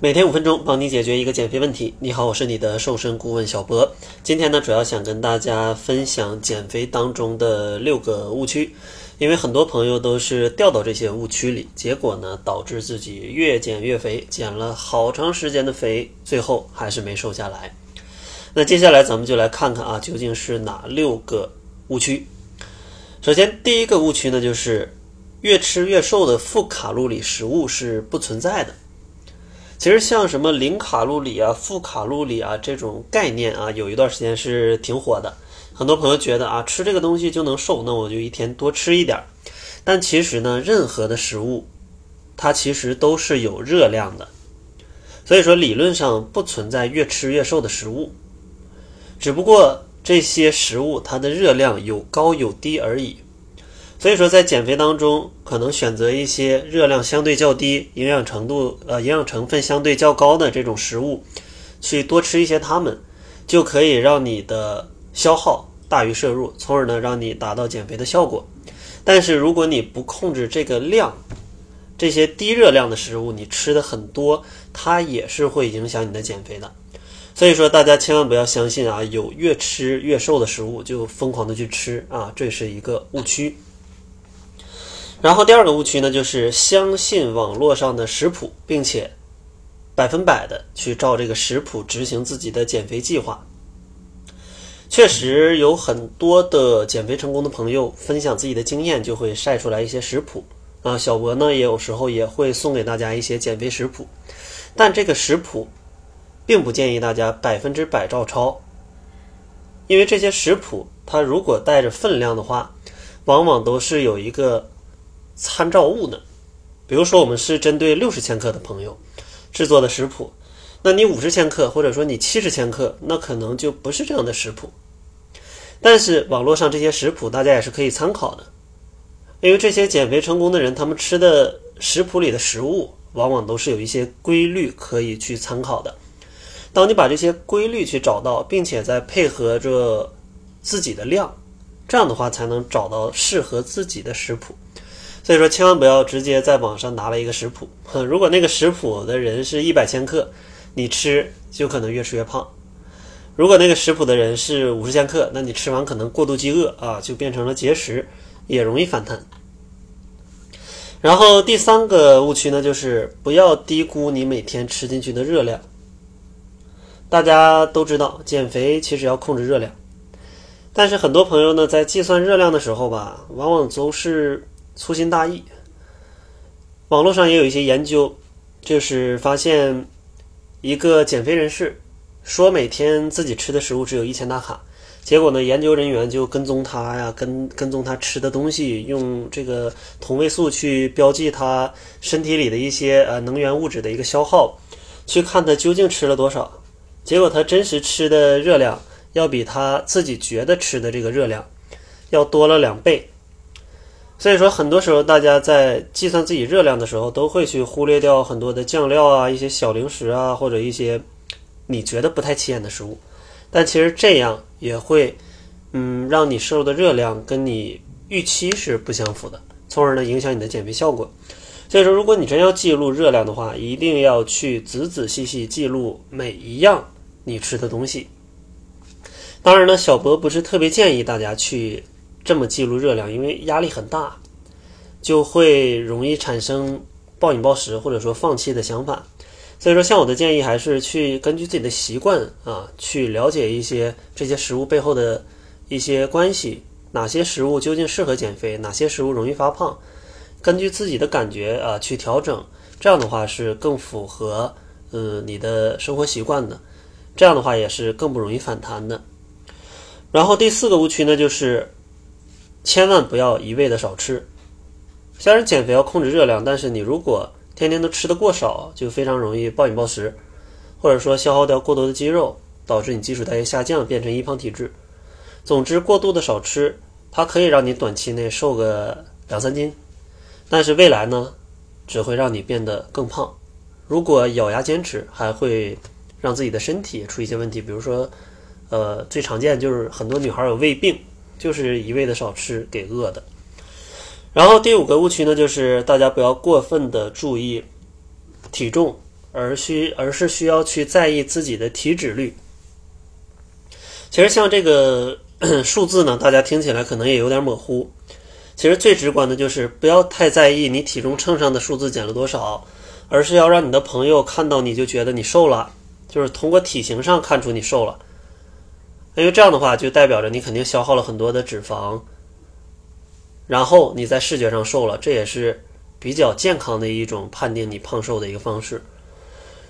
每天五分钟，帮你解决一个减肥问题。你好，我是你的瘦身顾问小博。今天呢，主要想跟大家分享减肥当中的六个误区，因为很多朋友都是掉到这些误区里，结果呢，导致自己越减越肥，减了好长时间的肥，最后还是没瘦下来。那接下来咱们就来看看啊，究竟是哪六个误区？首先，第一个误区呢，就是越吃越瘦的负卡路里食物是不存在的。其实像什么零卡路里啊、负卡路里啊这种概念啊，有一段时间是挺火的。很多朋友觉得啊，吃这个东西就能瘦，那我就一天多吃一点儿。但其实呢，任何的食物，它其实都是有热量的。所以说，理论上不存在越吃越瘦的食物，只不过这些食物它的热量有高有低而已。所以说，在减肥当中，可能选择一些热量相对较低、营养程度呃营养成分相对较高的这种食物，去多吃一些它们，就可以让你的消耗大于摄入，从而呢让你达到减肥的效果。但是如果你不控制这个量，这些低热量的食物你吃的很多，它也是会影响你的减肥的。所以说，大家千万不要相信啊，有越吃越瘦的食物就疯狂的去吃啊，这是一个误区。然后第二个误区呢，就是相信网络上的食谱，并且百分百的去照这个食谱执行自己的减肥计划。确实有很多的减肥成功的朋友分享自己的经验，就会晒出来一些食谱啊。小博呢也有时候也会送给大家一些减肥食谱，但这个食谱并不建议大家百分之百照抄，因为这些食谱它如果带着分量的话，往往都是有一个。参照物呢？比如说，我们是针对六十千克的朋友制作的食谱，那你五十千克，或者说你七十千克，那可能就不是这样的食谱。但是网络上这些食谱，大家也是可以参考的，因为这些减肥成功的人，他们吃的食谱里的食物，往往都是有一些规律可以去参考的。当你把这些规律去找到，并且再配合着自己的量，这样的话，才能找到适合自己的食谱。所以说，千万不要直接在网上拿了一个食谱。如果那个食谱的人是一百千克，你吃就可能越吃越胖；如果那个食谱的人是五十千克，那你吃完可能过度饥饿啊，就变成了节食，也容易反弹。然后第三个误区呢，就是不要低估你每天吃进去的热量。大家都知道，减肥其实要控制热量，但是很多朋友呢，在计算热量的时候吧，往往都是。粗心大意，网络上也有一些研究，就是发现一个减肥人士说每天自己吃的食物只有一千大卡，结果呢，研究人员就跟踪他呀，跟跟踪他吃的东西，用这个同位素去标记他身体里的一些呃能源物质的一个消耗，去看他究竟吃了多少，结果他真实吃的热量要比他自己觉得吃的这个热量要多了两倍。所以说，很多时候大家在计算自己热量的时候，都会去忽略掉很多的酱料啊、一些小零食啊，或者一些你觉得不太起眼的食物。但其实这样也会，嗯，让你摄入的热量跟你预期是不相符的，从而呢影响你的减肥效果。所以说，如果你真要记录热量的话，一定要去仔仔细细记录每一样你吃的东西。当然呢，小博不是特别建议大家去。这么记录热量，因为压力很大，就会容易产生暴饮暴食或者说放弃的想法。所以说，像我的建议还是去根据自己的习惯啊，去了解一些这些食物背后的一些关系，哪些食物究竟适合减肥，哪些食物容易发胖，根据自己的感觉啊去调整。这样的话是更符合呃你的生活习惯的，这样的话也是更不容易反弹的。然后第四个误区呢，就是。千万不要一味的少吃。虽然减肥要控制热量，但是你如果天天都吃的过少，就非常容易暴饮暴食，或者说消耗掉过多的肌肉，导致你基础代谢下降，变成易胖体质。总之，过度的少吃，它可以让你短期内瘦个两三斤，但是未来呢，只会让你变得更胖。如果咬牙坚持，还会让自己的身体出一些问题，比如说，呃，最常见就是很多女孩有胃病。就是一味的少吃给饿的，然后第五个误区呢，就是大家不要过分的注意体重，而需而是需要去在意自己的体脂率。其实像这个数字呢，大家听起来可能也有点模糊。其实最直观的就是不要太在意你体重秤上的数字减了多少，而是要让你的朋友看到你就觉得你瘦了，就是通过体型上看出你瘦了。因为这样的话就代表着你肯定消耗了很多的脂肪，然后你在视觉上瘦了，这也是比较健康的一种判定你胖瘦的一个方式。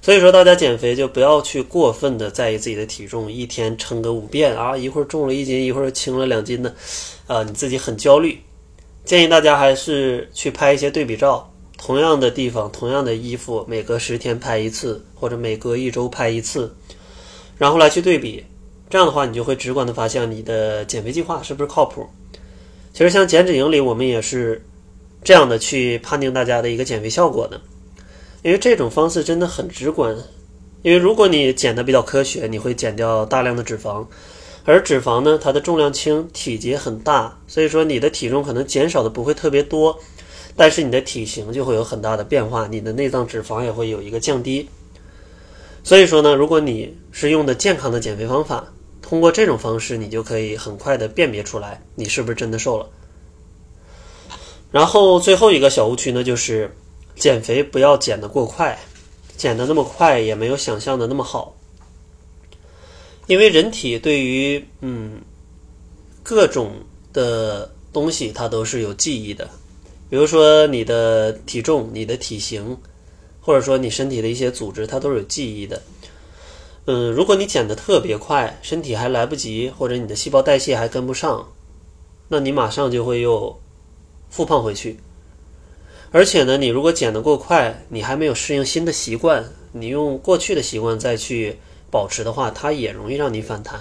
所以说，大家减肥就不要去过分的在意自己的体重，一天称个五遍啊，一会儿重了一斤，一会儿轻了两斤的，啊，你自己很焦虑。建议大家还是去拍一些对比照，同样的地方，同样的衣服，每隔十天拍一次，或者每隔一周拍一次，然后来去对比。这样的话，你就会直观的发现你的减肥计划是不是靠谱。其实像减脂营里，我们也是这样的去判定大家的一个减肥效果的。因为这种方式真的很直观，因为如果你减的比较科学，你会减掉大量的脂肪，而脂肪呢，它的重量轻，体积很大，所以说你的体重可能减少的不会特别多，但是你的体型就会有很大的变化，你的内脏脂肪也会有一个降低。所以说呢，如果你是用的健康的减肥方法，通过这种方式，你就可以很快的辨别出来你是不是真的瘦了。然后最后一个小误区呢，就是。减肥不要减得过快，减得那么快也没有想象的那么好。因为人体对于嗯各种的东西，它都是有记忆的。比如说你的体重、你的体型，或者说你身体的一些组织，它都是有记忆的。嗯，如果你减得特别快，身体还来不及，或者你的细胞代谢还跟不上，那你马上就会又复胖回去。而且呢，你如果减得过快，你还没有适应新的习惯，你用过去的习惯再去保持的话，它也容易让你反弹。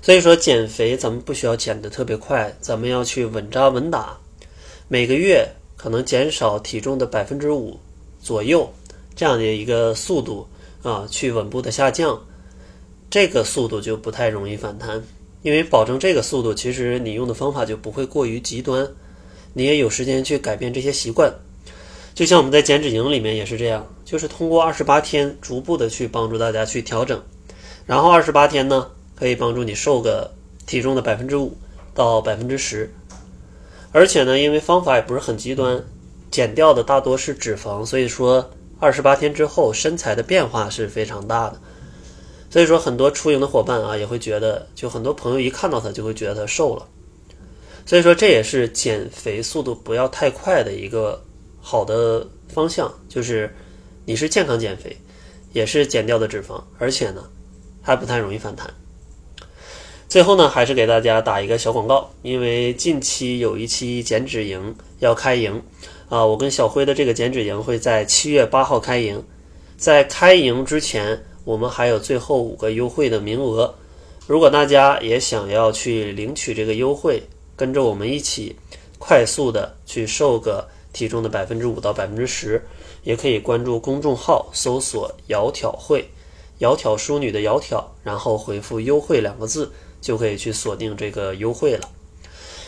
所以说，减肥咱们不需要减得特别快，咱们要去稳扎稳打，每个月可能减少体重的百分之五左右这样的一个速度啊，去稳步的下降，这个速度就不太容易反弹。因为保证这个速度，其实你用的方法就不会过于极端。你也有时间去改变这些习惯，就像我们在减脂营里面也是这样，就是通过二十八天逐步的去帮助大家去调整，然后二十八天呢可以帮助你瘦个体重的百分之五到百分之十，而且呢，因为方法也不是很极端，减掉的大多是脂肪，所以说二十八天之后身材的变化是非常大的，所以说很多出营的伙伴啊也会觉得，就很多朋友一看到他就会觉得他瘦了。所以说，这也是减肥速度不要太快的一个好的方向，就是你是健康减肥，也是减掉的脂肪，而且呢还不太容易反弹。最后呢，还是给大家打一个小广告，因为近期有一期减脂营要开营啊，我跟小辉的这个减脂营会在七月八号开营，在开营之前，我们还有最后五个优惠的名额，如果大家也想要去领取这个优惠。跟着我们一起快速的去瘦个体重的百分之五到百分之十，也可以关注公众号搜索“窈窕会”，窈窕淑女的窈窕，然后回复“优惠”两个字，就可以去锁定这个优惠了。